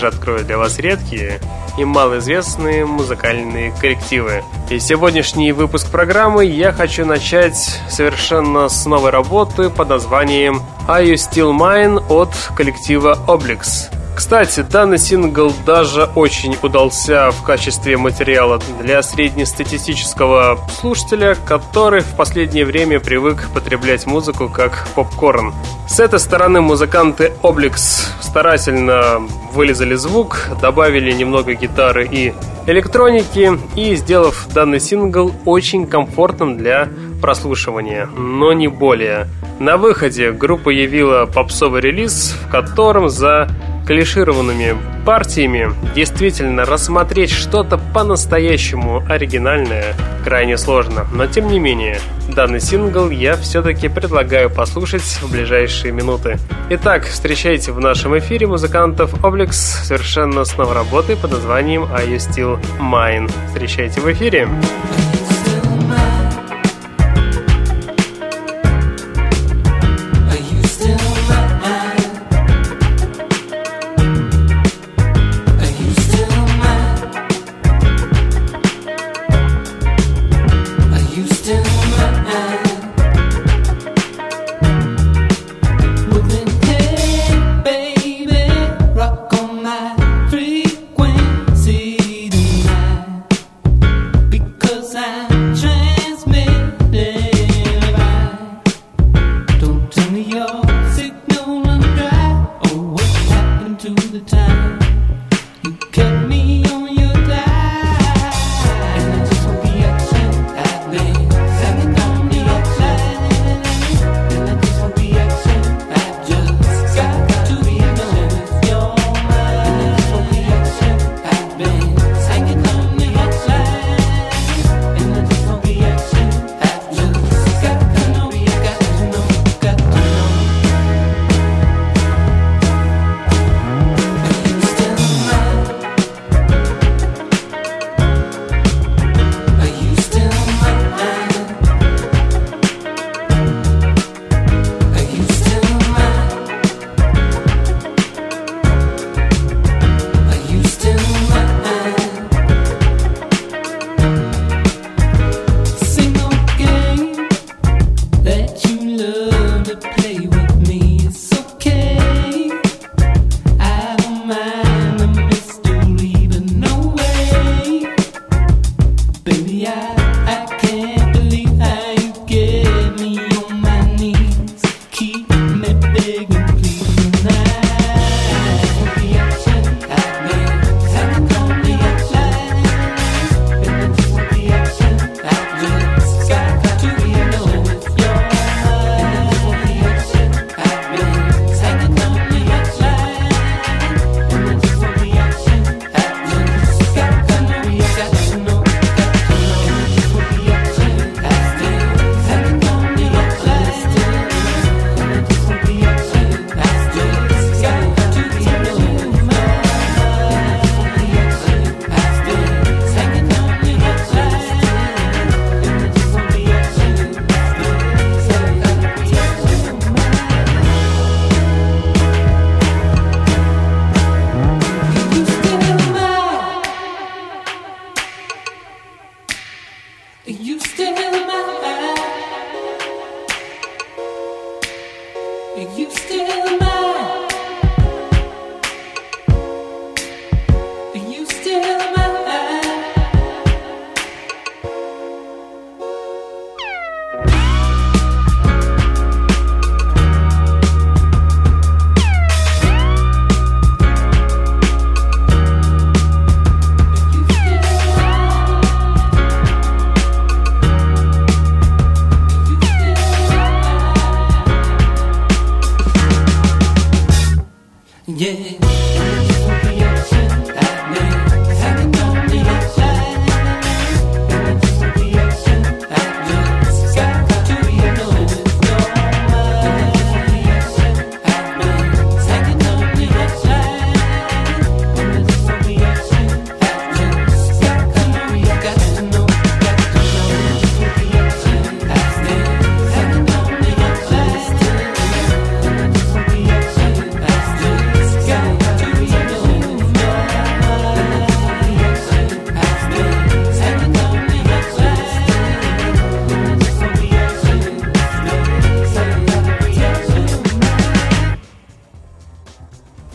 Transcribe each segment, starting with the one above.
открою для вас редкие и малоизвестные музыкальные коллективы. И сегодняшний выпуск программы я хочу начать совершенно с новой работы под названием «Are You Still Mine» от коллектива Oblix. Кстати, данный сингл даже очень удался в качестве материала для среднестатистического слушателя, который в последнее время привык потреблять музыку как попкорн. С этой стороны музыканты Oblix старательно вылезали звук, добавили немного гитары и электроники и сделав данный сингл очень комфортным для прослушивания, но не более. На выходе группа явила попсовый релиз, в котором за клишированными партиями действительно рассмотреть что-то по-настоящему оригинальное крайне сложно. Но тем не менее, данный сингл я все-таки предлагаю послушать в ближайшие минуты. Итак, встречайте в нашем эфире музыкантов Oblix совершенно с новой работой под названием Are You Still Mine. Встречайте в эфире.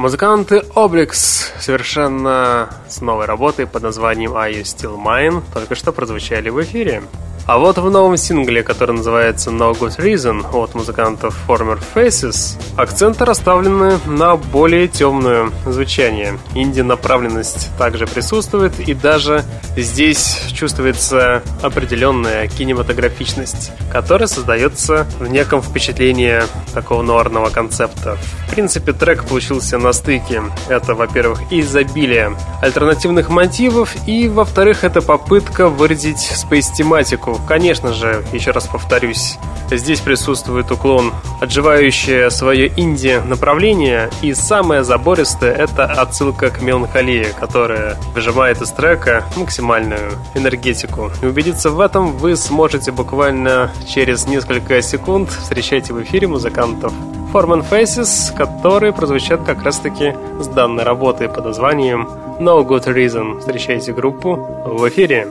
Музыканты Oblix совершенно с новой работой под названием Are You Still Mine только что прозвучали в эфире. А вот в новом сингле, который называется No Good Reason от музыкантов Former Faces, акценты расставлены на более темное звучание. Инди-направленность также присутствует, и даже здесь чувствуется определенная кинематографичность, которая создается в неком впечатлении такого нуарного концепта. В принципе, трек получился на стыке. Это, во-первых, изобилие альтернативных мотивов, и, во-вторых, это попытка выразить спейс-тематику конечно же, еще раз повторюсь, здесь присутствует уклон, отживающее свое инди направление, и самое забористое — это отсылка к меланхолии, которая выжимает из трека максимальную энергетику. И убедиться в этом вы сможете буквально через несколько секунд. Встречайте в эфире музыкантов Foreman Faces, которые прозвучат как раз-таки с данной работой под названием No Good Reason. Встречайте группу в эфире.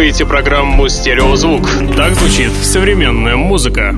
Слушаете программу «Стереозвук». Так звучит современная музыка.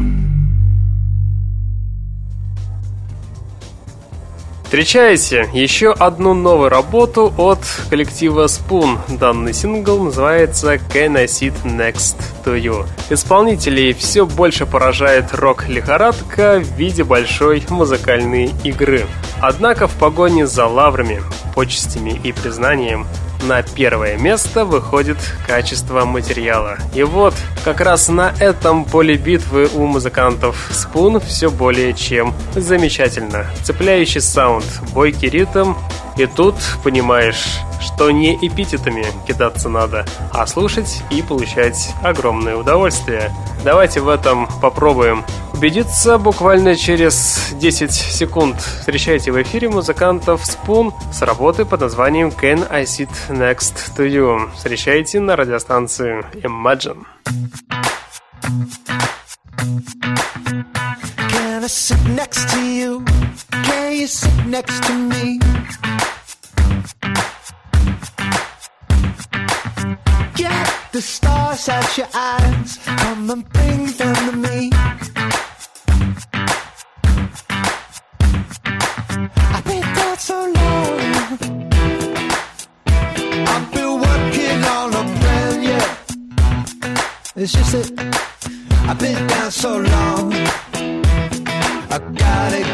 Встречайте еще одну новую работу от коллектива Spoon. Данный сингл называется Can I Sit Next to You. Исполнителей все больше поражает рок-лихорадка в виде большой музыкальной игры. Однако в погоне за лаврами, почестями и признанием на первое место выходит качество материала. И вот, как раз на этом поле битвы у музыкантов Spoon все более чем замечательно. Цепляющий саунд, бойкий ритм, и тут понимаешь, что не эпитетами кидаться надо, а слушать и получать огромное удовольствие. Давайте в этом попробуем убедиться буквально через 10 секунд. Встречайте в эфире музыкантов Spoon с работы под названием Can I Sit Next to You. Встречайте на радиостанции Imagine. Can I sit next to you? Can you sit next to me? the stars out your eyes. Come and bring them to me. Been so long. I've been working on a plan, yeah. It's just that I've been down so long. I gotta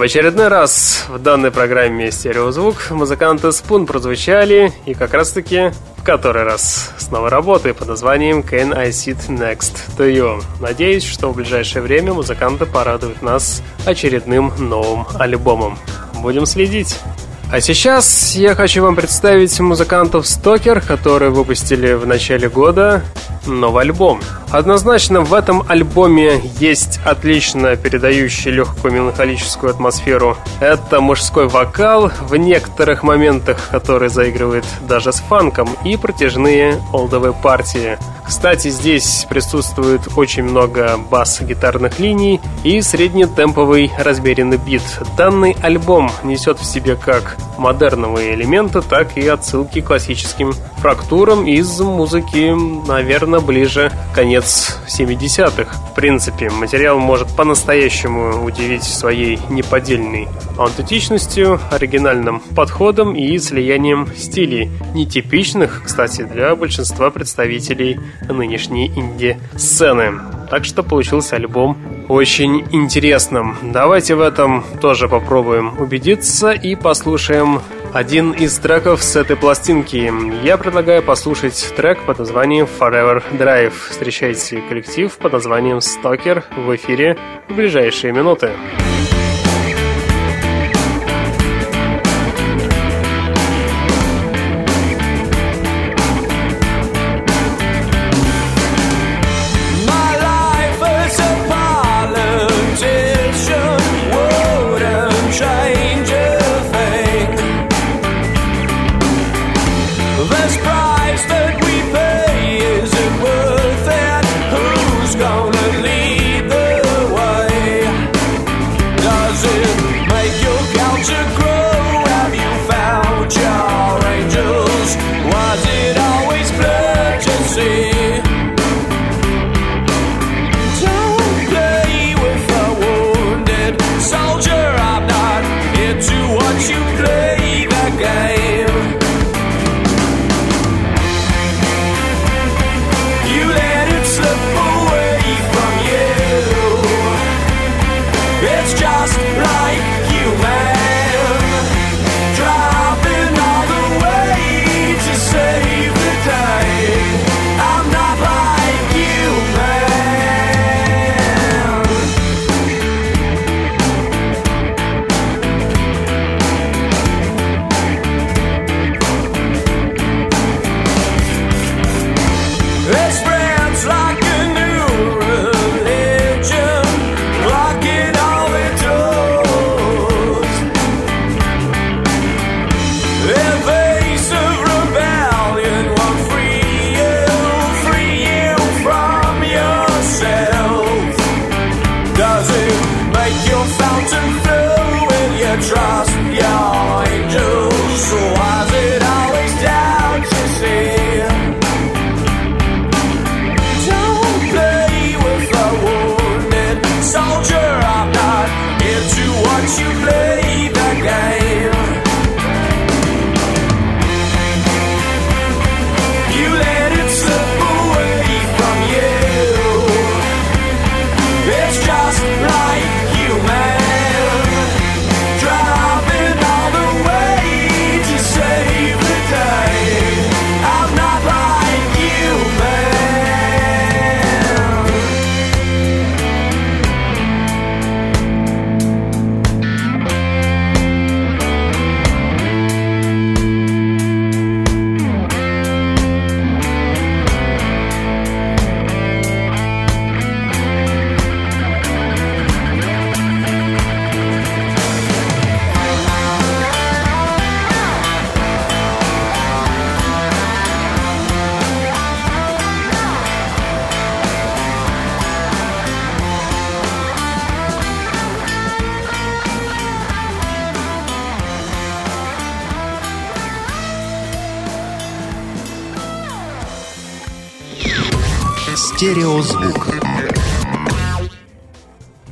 В очередной раз в данной программе «Стереозвук» музыканты Spoon прозвучали, и как раз-таки в который раз с новой работой под названием «Can I Sit Next to You?». Надеюсь, что в ближайшее время музыканты порадуют нас очередным новым альбомом. Будем следить. А сейчас я хочу вам представить музыкантов Стокер, которые выпустили в начале года новый альбом. Однозначно в этом альбоме есть отлично передающий легкую меланхолическую атмосферу. Это мужской вокал, в некоторых моментах который заигрывает даже с фанком, и протяжные олдовые партии. Кстати, здесь присутствует очень много бас-гитарных линий и среднетемповый размеренный бит. Данный альбом несет в себе как модерновые элементы, так и отсылки к классическим фрактурам из музыки, наверное, ближе конец 70-х. В принципе, материал может по-настоящему удивить своей неподдельной аутентичностью, оригинальным подходом и слиянием стилей, нетипичных, кстати, для большинства представителей нынешней инди-сцены. Так что получился альбом очень интересным. Давайте в этом тоже попробуем убедиться и послушаем один из треков с этой пластинки. Я предлагаю послушать трек под названием Forever Drive. Встречайте коллектив под названием Стокер в эфире в ближайшие минуты.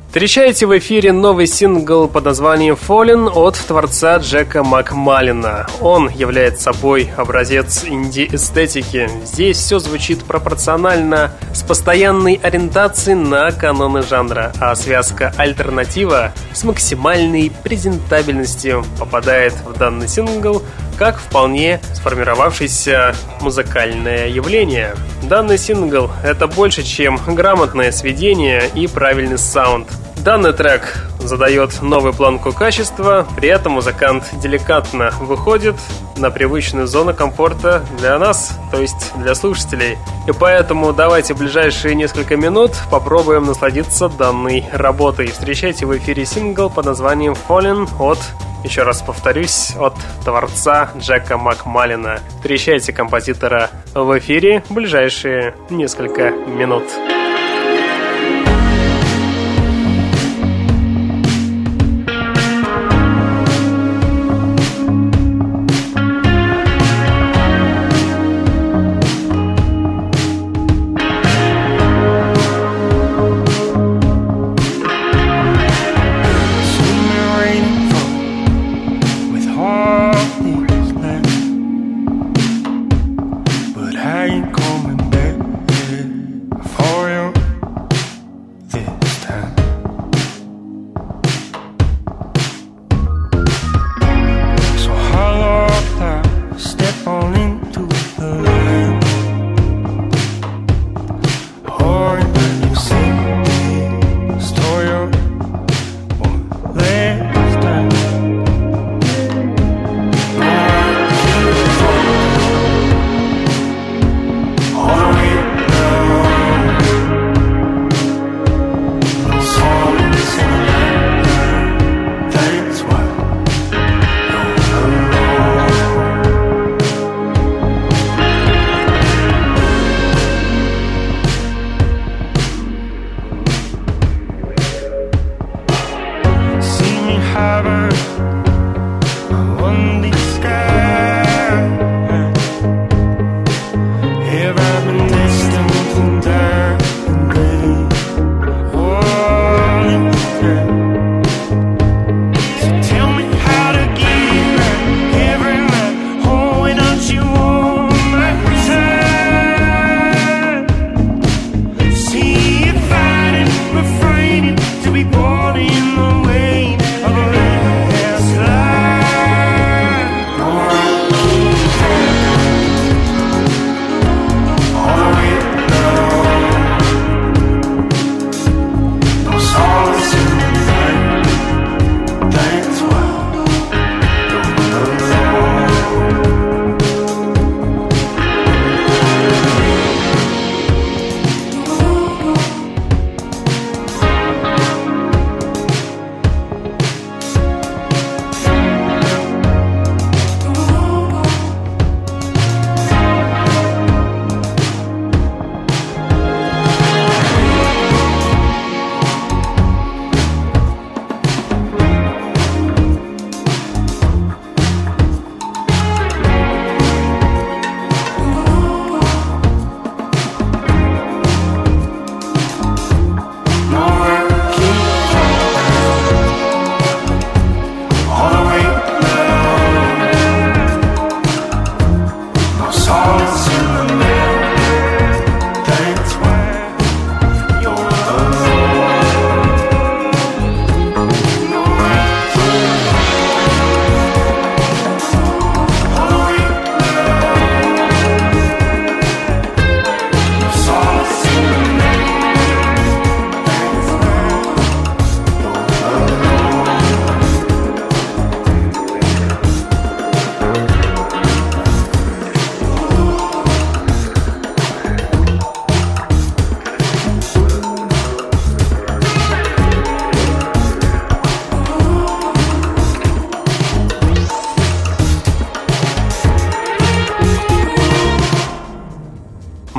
Встречайте в эфире новый сингл под названием Fallen от творца Джека Макмалина. Он является собой образец инди-эстетики. Здесь все звучит пропорционально с постоянной ориентацией на каноны жанра, а связка альтернатива с максимальной презентабельностью попадает в данный сингл как вполне сформировавшееся музыкальное явление. Данный сингл — это больше, чем грамотное сведение и правильный саунд. Данный трек задает новую планку качества, при этом музыкант деликатно выходит на привычную зону комфорта для нас, то есть для слушателей. И поэтому давайте в ближайшие несколько минут попробуем насладиться данной работой. Встречайте в эфире сингл под названием Fallen от еще раз повторюсь, от творца Джека Макмалина. Встречайте композитора в эфире в ближайшие несколько минут.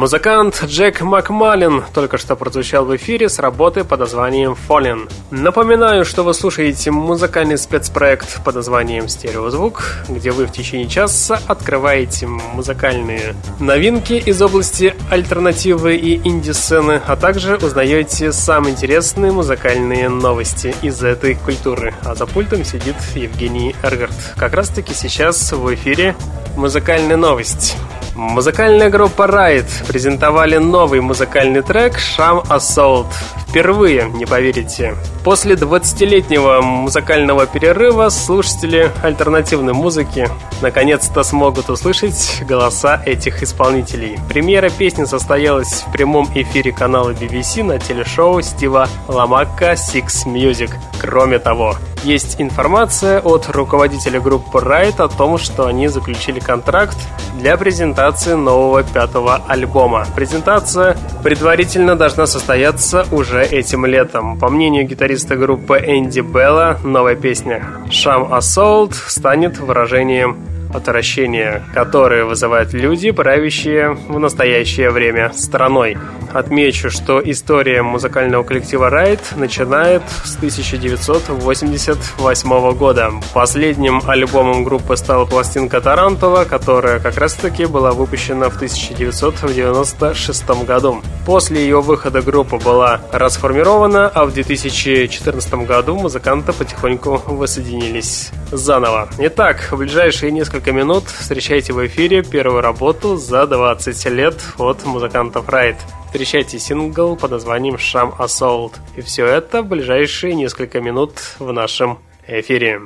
Музыкант Джек Макмалин только что прозвучал в эфире с работы под названием Fallen. Напоминаю, что вы слушаете музыкальный спецпроект под названием Стереозвук, где вы в течение часа открываете музыкальные новинки из области альтернативы и инди-сцены, а также узнаете самые интересные музыкальные новости из этой культуры. А за пультом сидит Евгений Эргард. Как раз таки сейчас в эфире музыкальная новость. Музыкальная группа Riot презентовали новый музыкальный трек «Sham Assault». Впервые, не поверите. После 20-летнего музыкального перерыва слушатели альтернативной музыки наконец-то смогут услышать голоса этих исполнителей. Премьера песни состоялась в прямом эфире канала BBC на телешоу Стива Ламакка Six Music. Кроме того, есть информация от руководителя группы Ride о том, что они заключили контракт для презентации нового пятого альбома. Презентация предварительно должна состояться уже этим летом. По мнению гитариста группы Энди Белла, новая песня «Charm Assault» станет выражением отвращения, которые вызывают люди, правящие в настоящее время страной. Отмечу, что история музыкального коллектива Ride начинает с 1988 года. Последним альбомом группы стала пластинка Tarantula, которая как раз-таки была выпущена в 1996 году. После ее выхода группа была расформирована, а в 2014 году музыканты потихоньку воссоединились заново. Итак, в ближайшие несколько минут встречайте в эфире первую работу за 20 лет от музыкантов Райт. Встречайте сингл под названием «Sham Assault». И все это в ближайшие несколько минут в нашем эфире.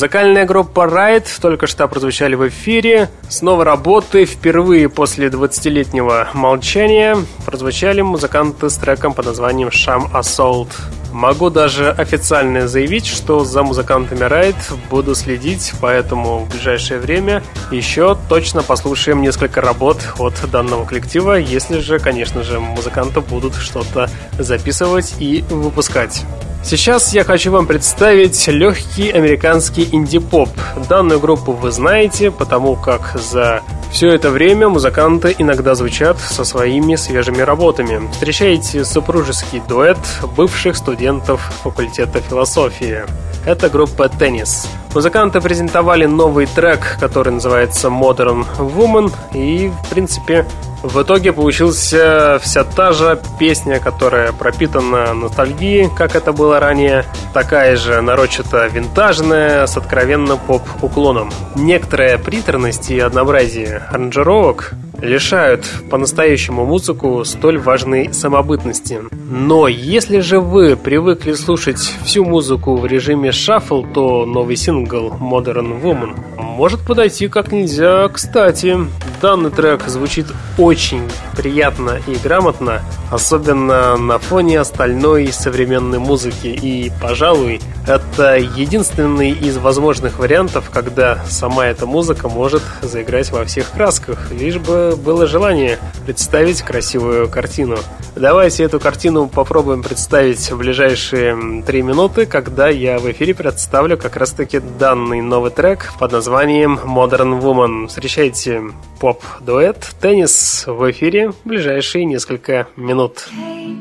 Музыкальная группа Ride только что прозвучали в эфире. Снова работы впервые после 20-летнего молчания прозвучали музыканты с треком под названием Sham Assault. Могу даже официально заявить, что за музыкантами Ride буду следить, поэтому в ближайшее время еще точно послушаем несколько работ от данного коллектива, если же, конечно же, музыканты будут что-то записывать и выпускать. Сейчас я хочу вам представить легкий американский инди-поп. Данную группу вы знаете, потому как за все это время музыканты иногда звучат со своими свежими работами. Встречаете супружеский дуэт бывших студентов факультета философии. Это группа «Теннис». Музыканты презентовали новый трек, который называется «Modern Woman», и, в принципе, в итоге получился вся та же песня, которая пропитана ностальгией, как это было ранее, такая же нарочито винтажная, с откровенно поп-уклоном. Некоторая приторность и однообразие аранжировок лишают по-настоящему музыку столь важной самобытности. Но если же вы привыкли слушать всю музыку в режиме шаффл, то новый сингл Modern Woman может подойти как нельзя кстати. Данный трек звучит очень приятно и грамотно, особенно на фоне остальной современной музыки. И, пожалуй, это единственный из возможных вариантов, когда сама эта музыка может заиграть во всех красках, лишь бы было желание представить красивую картину. Давайте эту картину попробуем представить в ближайшие три минуты, когда я в эфире представлю как раз-таки данный новый трек под названием Modern Woman. Встречайте поп-дуэт «Теннис» в эфире в ближайшие несколько минут. Kate,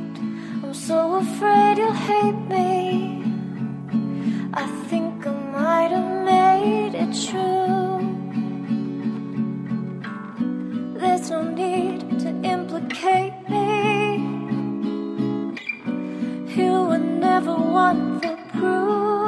I'm so afraid you'll hate me. I think I might have made it true. There's no need to implicate me. You were never want the proof.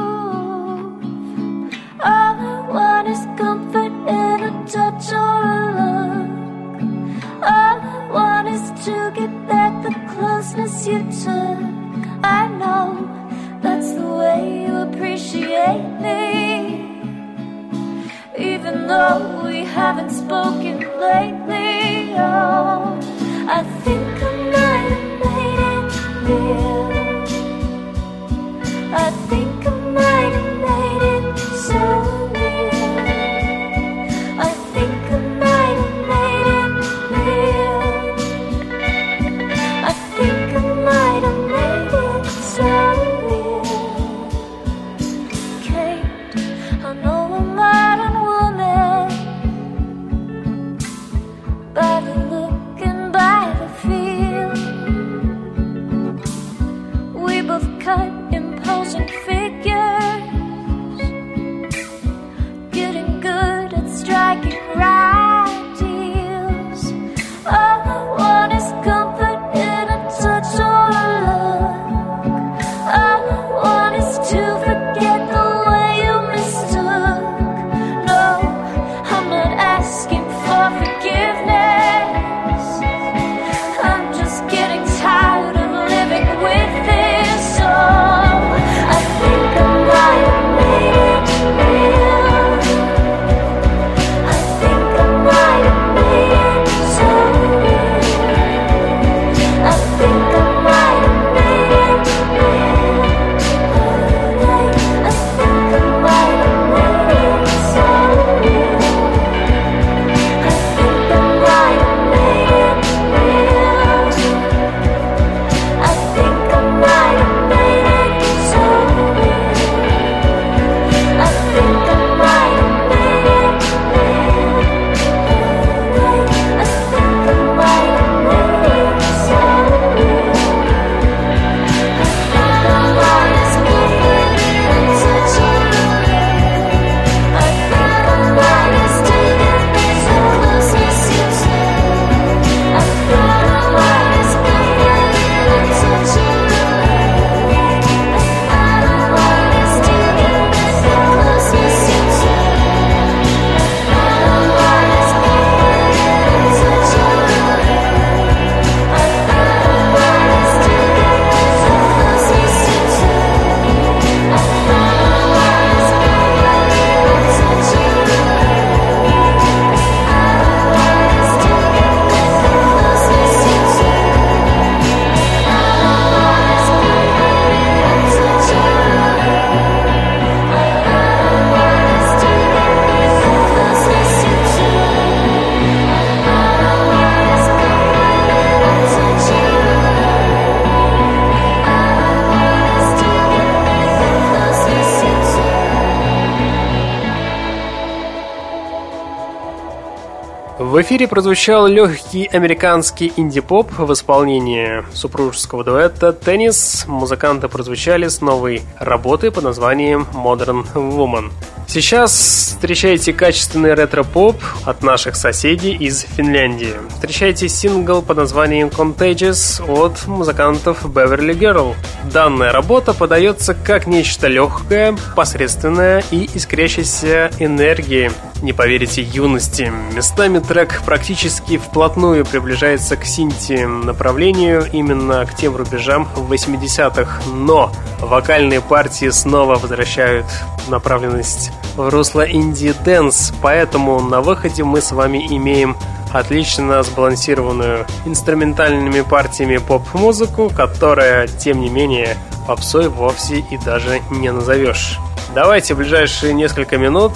Эфире прозвучал легкий американский инди-поп в исполнении супружеского дуэта «Теннис». Музыканты прозвучали с новой работы под названием «Modern Woman». Сейчас встречайте качественный ретро-поп от наших соседей из Финляндии. Встречайте сингл под названием Contagious от музыкантов Beverly Girl. Данная работа подается как нечто легкое, посредственное и искрящейся энергии. Не поверите юности. Местами трек практически вплотную приближается к синти направлению, именно к тем рубежам 80-х. Но вокальные партии снова возвращают направленность в русло инди-дэнс, поэтому на выходе мы с вами имеем отлично сбалансированную инструментальными партиями поп-музыку, которая, тем не менее, попсой вовсе и даже не назовешь. Давайте в ближайшие несколько минут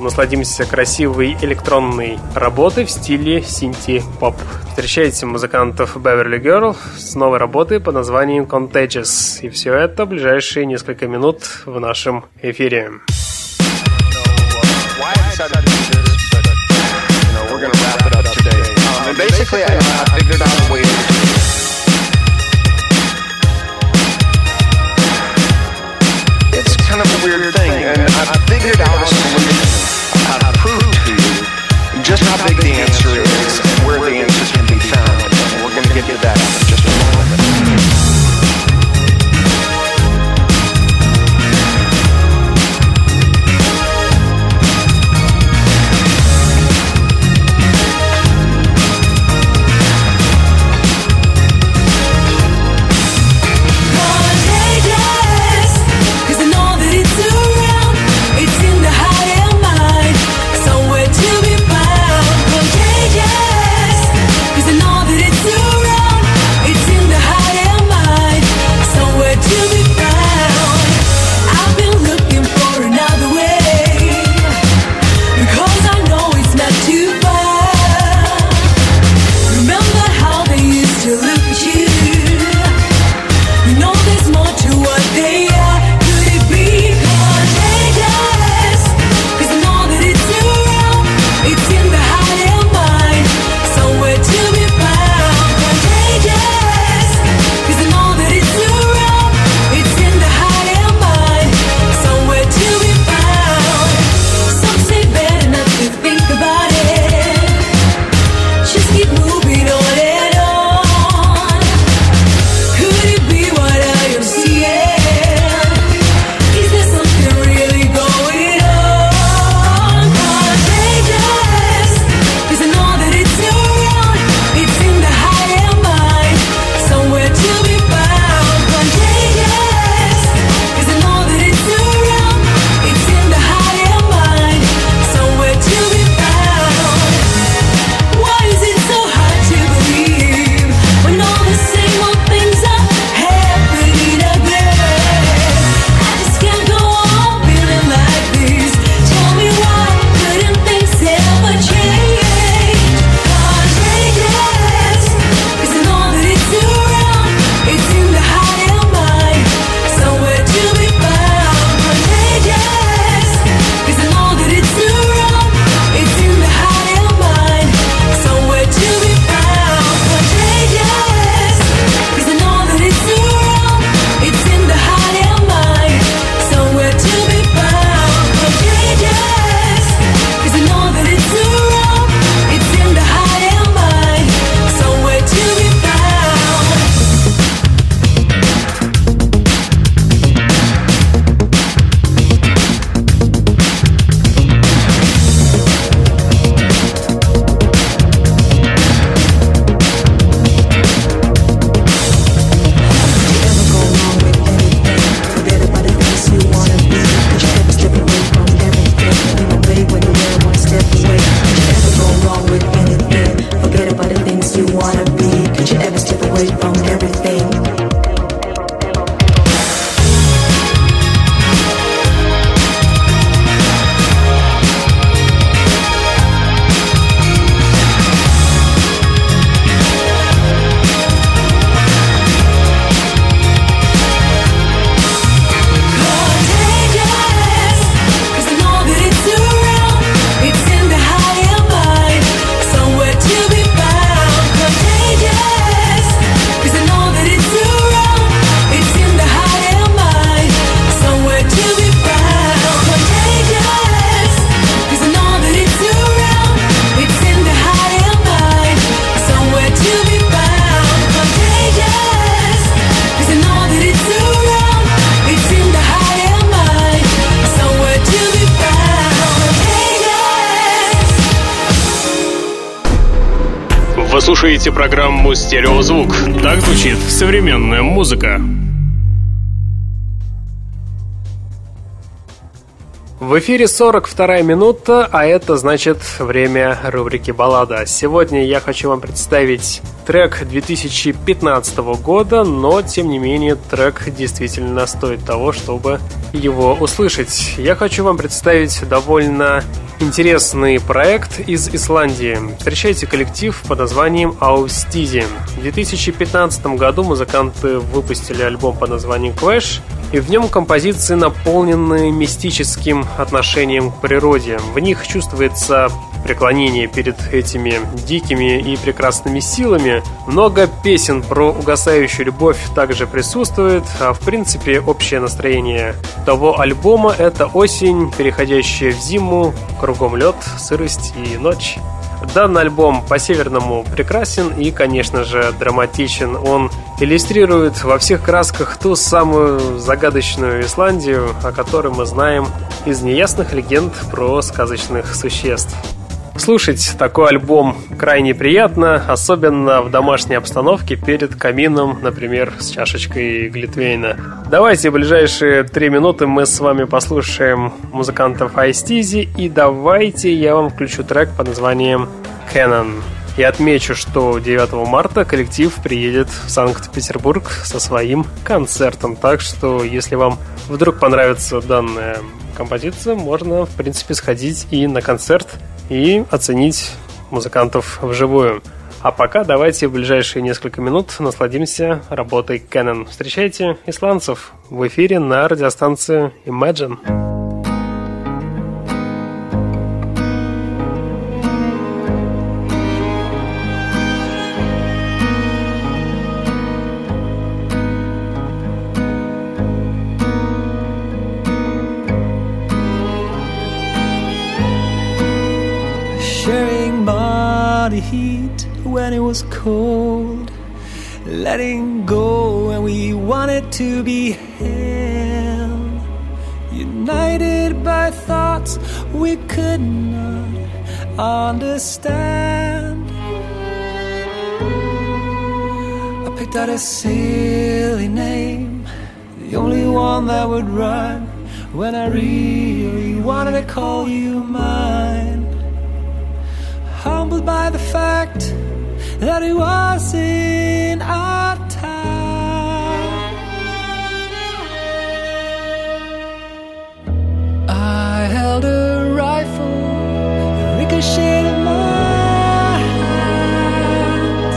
насладимся красивой электронной работой в стиле синти-поп. Встречайте музыкантов Beverly Girl с новой работой под названием Contagious. И все это в ближайшие несколько минут в нашем эфире. basically, I, I figured out a way современная музыка. В эфире 42 минута, а это значит время рубрики «Баллада». Сегодня я хочу вам представить трек 2015 года, но, тем не менее, трек действительно стоит того, чтобы его услышать. Я хочу вам представить довольно интересный проект из Исландии. Встречайте коллектив под названием Аустизи. В 2015 году музыканты выпустили альбом под названием Clash, и в нем композиции наполнены мистическим отношением к природе. В них чувствуется преклонение перед этими дикими и прекрасными силами. Много песен про угасающую любовь также присутствует, а в принципе общее настроение того альбома — это осень, переходящая в зиму, кругом лед, сырость и ночь. Данный альбом по-северному прекрасен и, конечно же, драматичен. Он иллюстрирует во всех красках ту самую загадочную Исландию, о которой мы знаем из неясных легенд про сказочных существ. Слушать такой альбом крайне приятно, особенно в домашней обстановке перед камином, например, с чашечкой глитвейна. Давайте в ближайшие три минуты мы с вами послушаем музыкантов Айстизи и давайте я вам включу трек под названием Canon. И отмечу, что 9 марта коллектив приедет в Санкт-Петербург со своим концертом. Так что, если вам вдруг понравится данная композиция, можно, в принципе, сходить и на концерт и оценить музыкантов вживую. А пока давайте в ближайшие несколько минут насладимся работой Canon. Встречайте исландцев в эфире на радиостанции Imagine. When it was cold, letting go when we wanted to be held, united by thoughts we could not understand. I picked out a silly name, the only one that would run when I really wanted to call you mine humbled by the fact that it was in our time. I held a rifle, it ricocheted in my hands.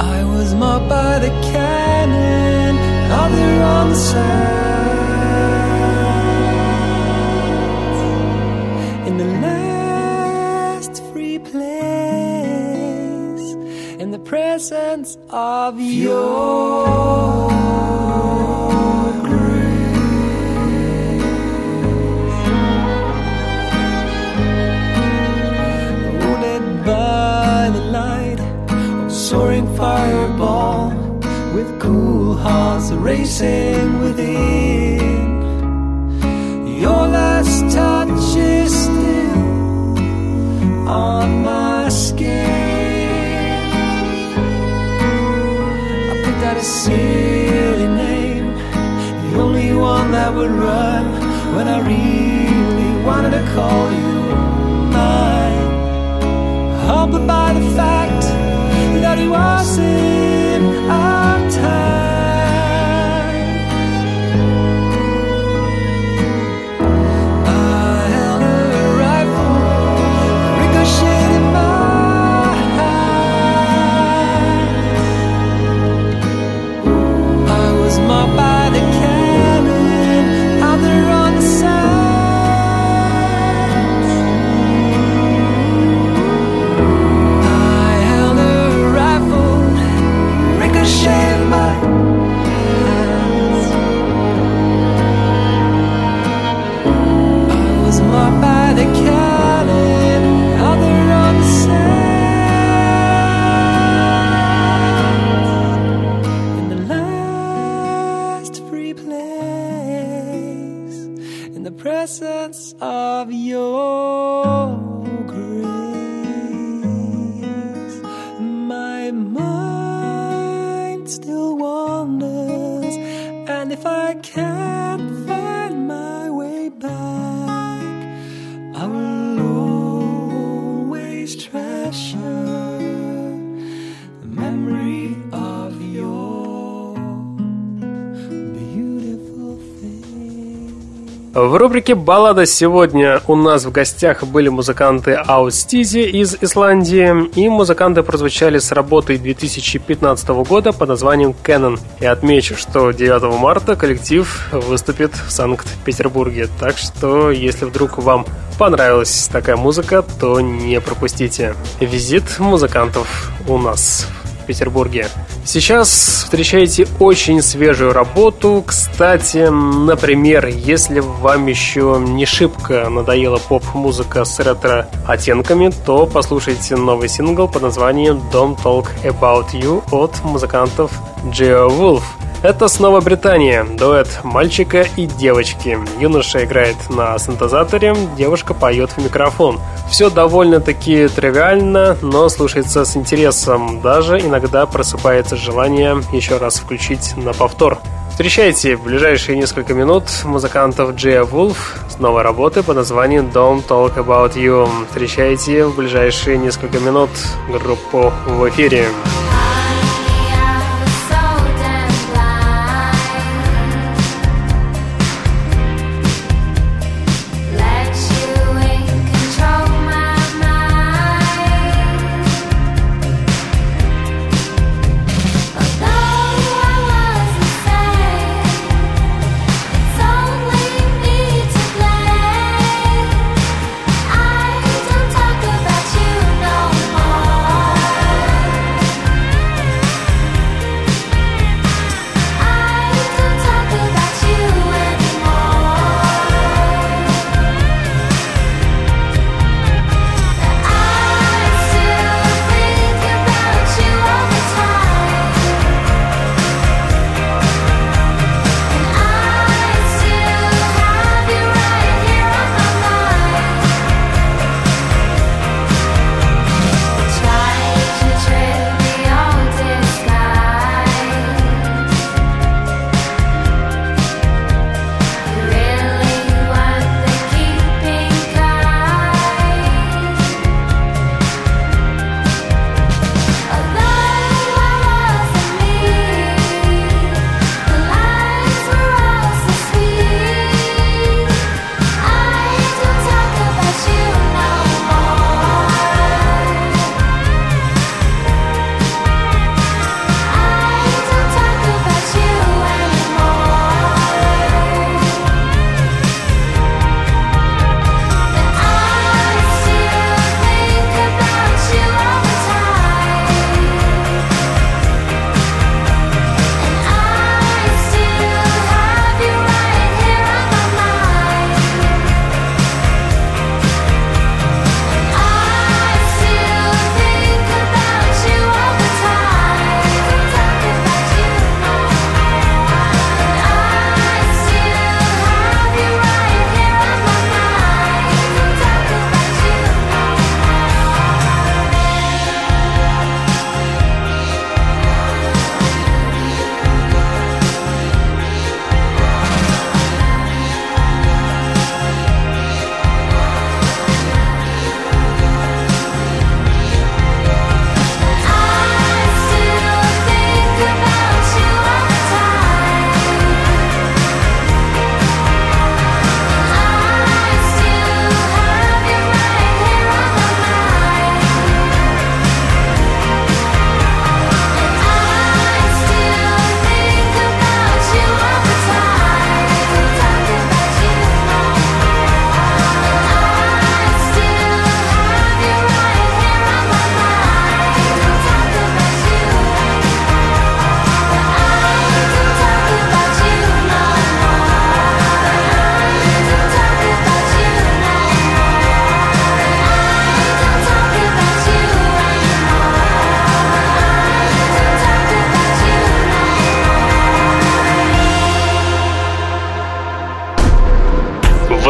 I was marked by the cannon out there on the presence of your grace. Wounded by the light of soaring fireball, with cool hearts racing within. Your last touch is still on silly name, the only one that would run when I really wanted to call you mine. Humbled by the fact that it wasn't our рубрике «Баллада» сегодня у нас в гостях были музыканты Аустизи из Исландии, и музыканты прозвучали с работой 2015 года под названием «Canon». И отмечу, что 9 марта коллектив выступит в Санкт-Петербурге, так что если вдруг вам понравилась такая музыка, то не пропустите. Визит музыкантов у нас. в Петербурге. Сейчас встречаете очень свежую работу. Кстати, например, если вам еще не шибко надоела поп-музыка с ретро-оттенками, то послушайте новый сингл под названием Don't Talk About You от музыкантов Geo Wolf. Это снова Британия, дуэт мальчика и девочки. Юноша играет на синтезаторе, девушка поет в микрофон. Все довольно-таки тривиально, но слушается с интересом. Даже иногда просыпается желание еще раз включить на повтор. Встречайте в ближайшие несколько минут музыкантов Джия Wolf с новой работы под названием Don't Talk About You. Встречайте в ближайшие несколько минут группу в эфире.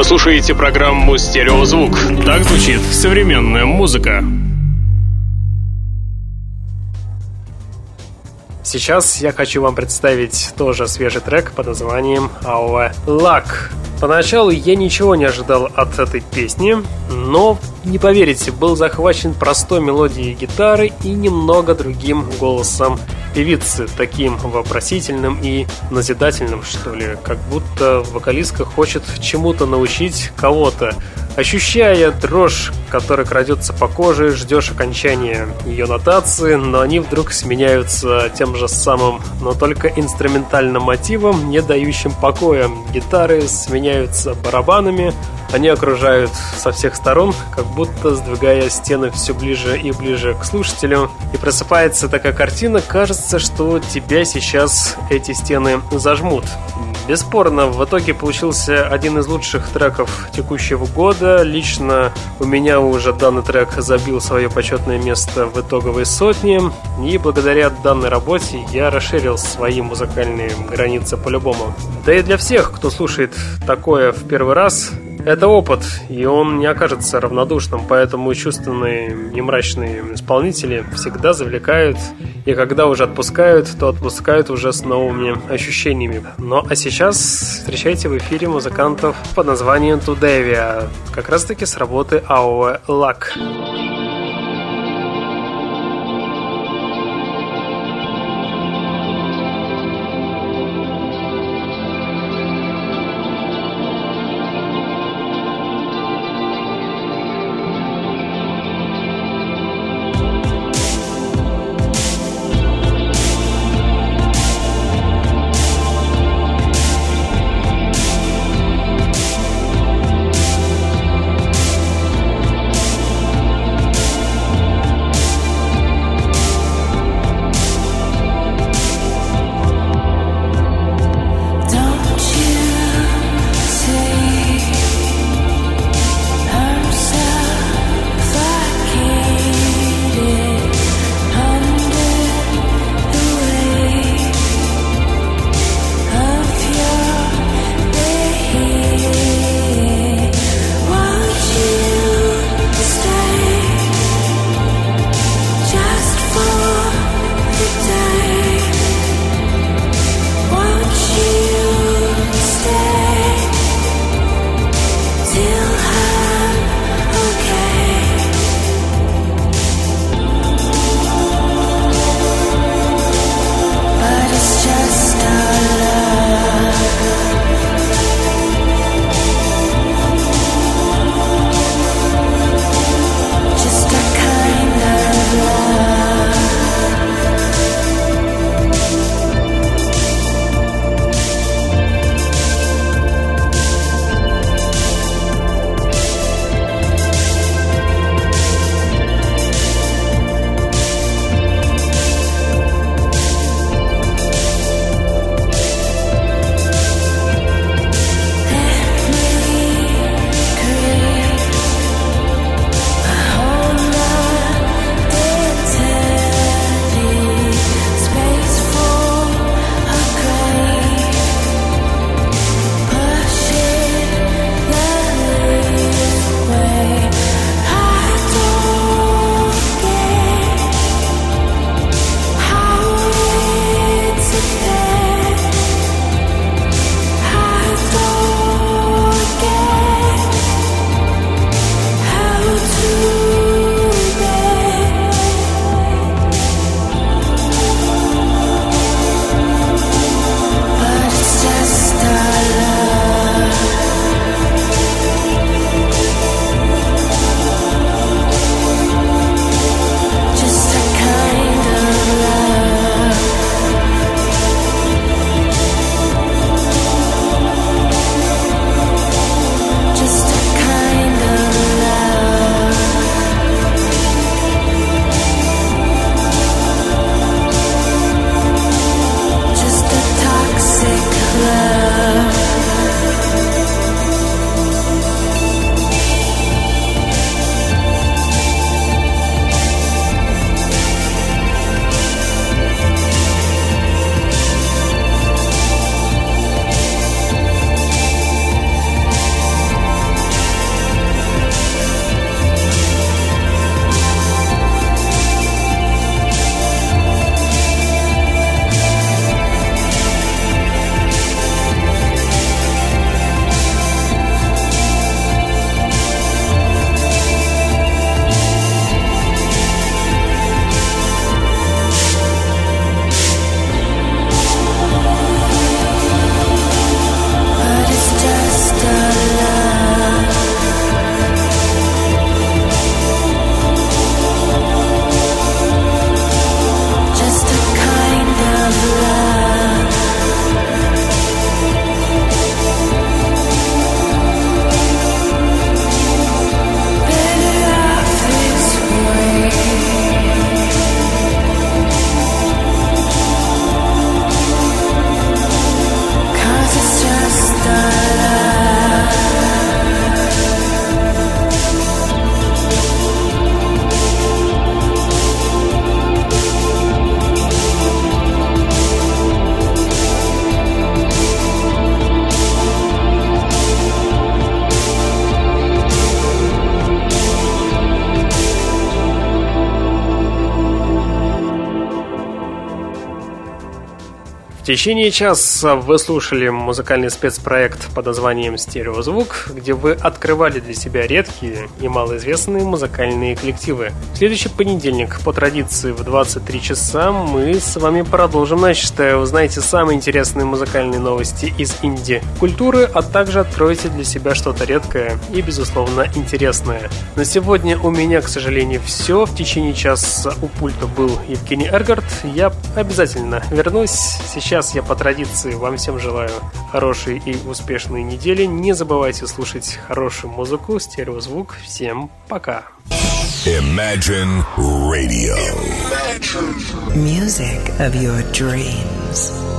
Слушаете программу «Стереозвук». Так звучит современная музыка. Сейчас я хочу вам представить тоже свежий трек под названием Our Luck. Поначалу я ничего не ожидал от этой песни, но, не поверите, был захвачен простой мелодией гитары и немного другим голосом певицы, таким вопросительным и назидательным, что ли, как будто вокалистка хочет чему-то научить кого-то. Ощущая дрожь, которая крадется по коже, ждешь окончания ее нотации, но они вдруг сменяются тем же самым, но только инструментальным мотивом, не дающим покоя. Гитары сменяются барабанами, они окружают со всех сторон, как будто сдвигая стены все ближе и ближе к слушателю. И просыпается такая картина, кажется, что тебя сейчас эти стены зажмут. Бесспорно, в итоге получился один из лучших треков текущего года. Лично у меня уже данный трек забил свое почетное место в итоговой сотне. И благодаря данной работе я расширил свои музыкальные границы по-любому. Да и для всех, кто слушает такое в первый раз, это опыт, и он не окажется равнодушным, поэтому чувственные и мрачные исполнители всегда завлекают, и когда уже отпускают, то отпускают уже с новыми ощущениями. Ну а сейчас встречайте в эфире музыкантов под названием Тудевия, как раз таки с работы Our Luck. В течение часа вы слушали музыкальный спецпроект под названием «Стереозвук», где вы открывали для себя редкие и малоизвестные музыкальные коллективы. В следующий понедельник, по традиции в 23 часа, мы с вами продолжим начатое. Узнаете самые интересные музыкальные новости из инди-культуры, а также откроете для себя что-то редкое и, безусловно, интересное. На сегодня у меня, к сожалению, все. В течение часа у пульта был Евгений Эргард. Я обязательно вернусь. Сейчас сейчас я по традиции вам всем желаю хорошей и успешной недели. Не забывайте слушать хорошую музыку, стереозвук. Всем пока. Imagine Radio. Music of your dreams.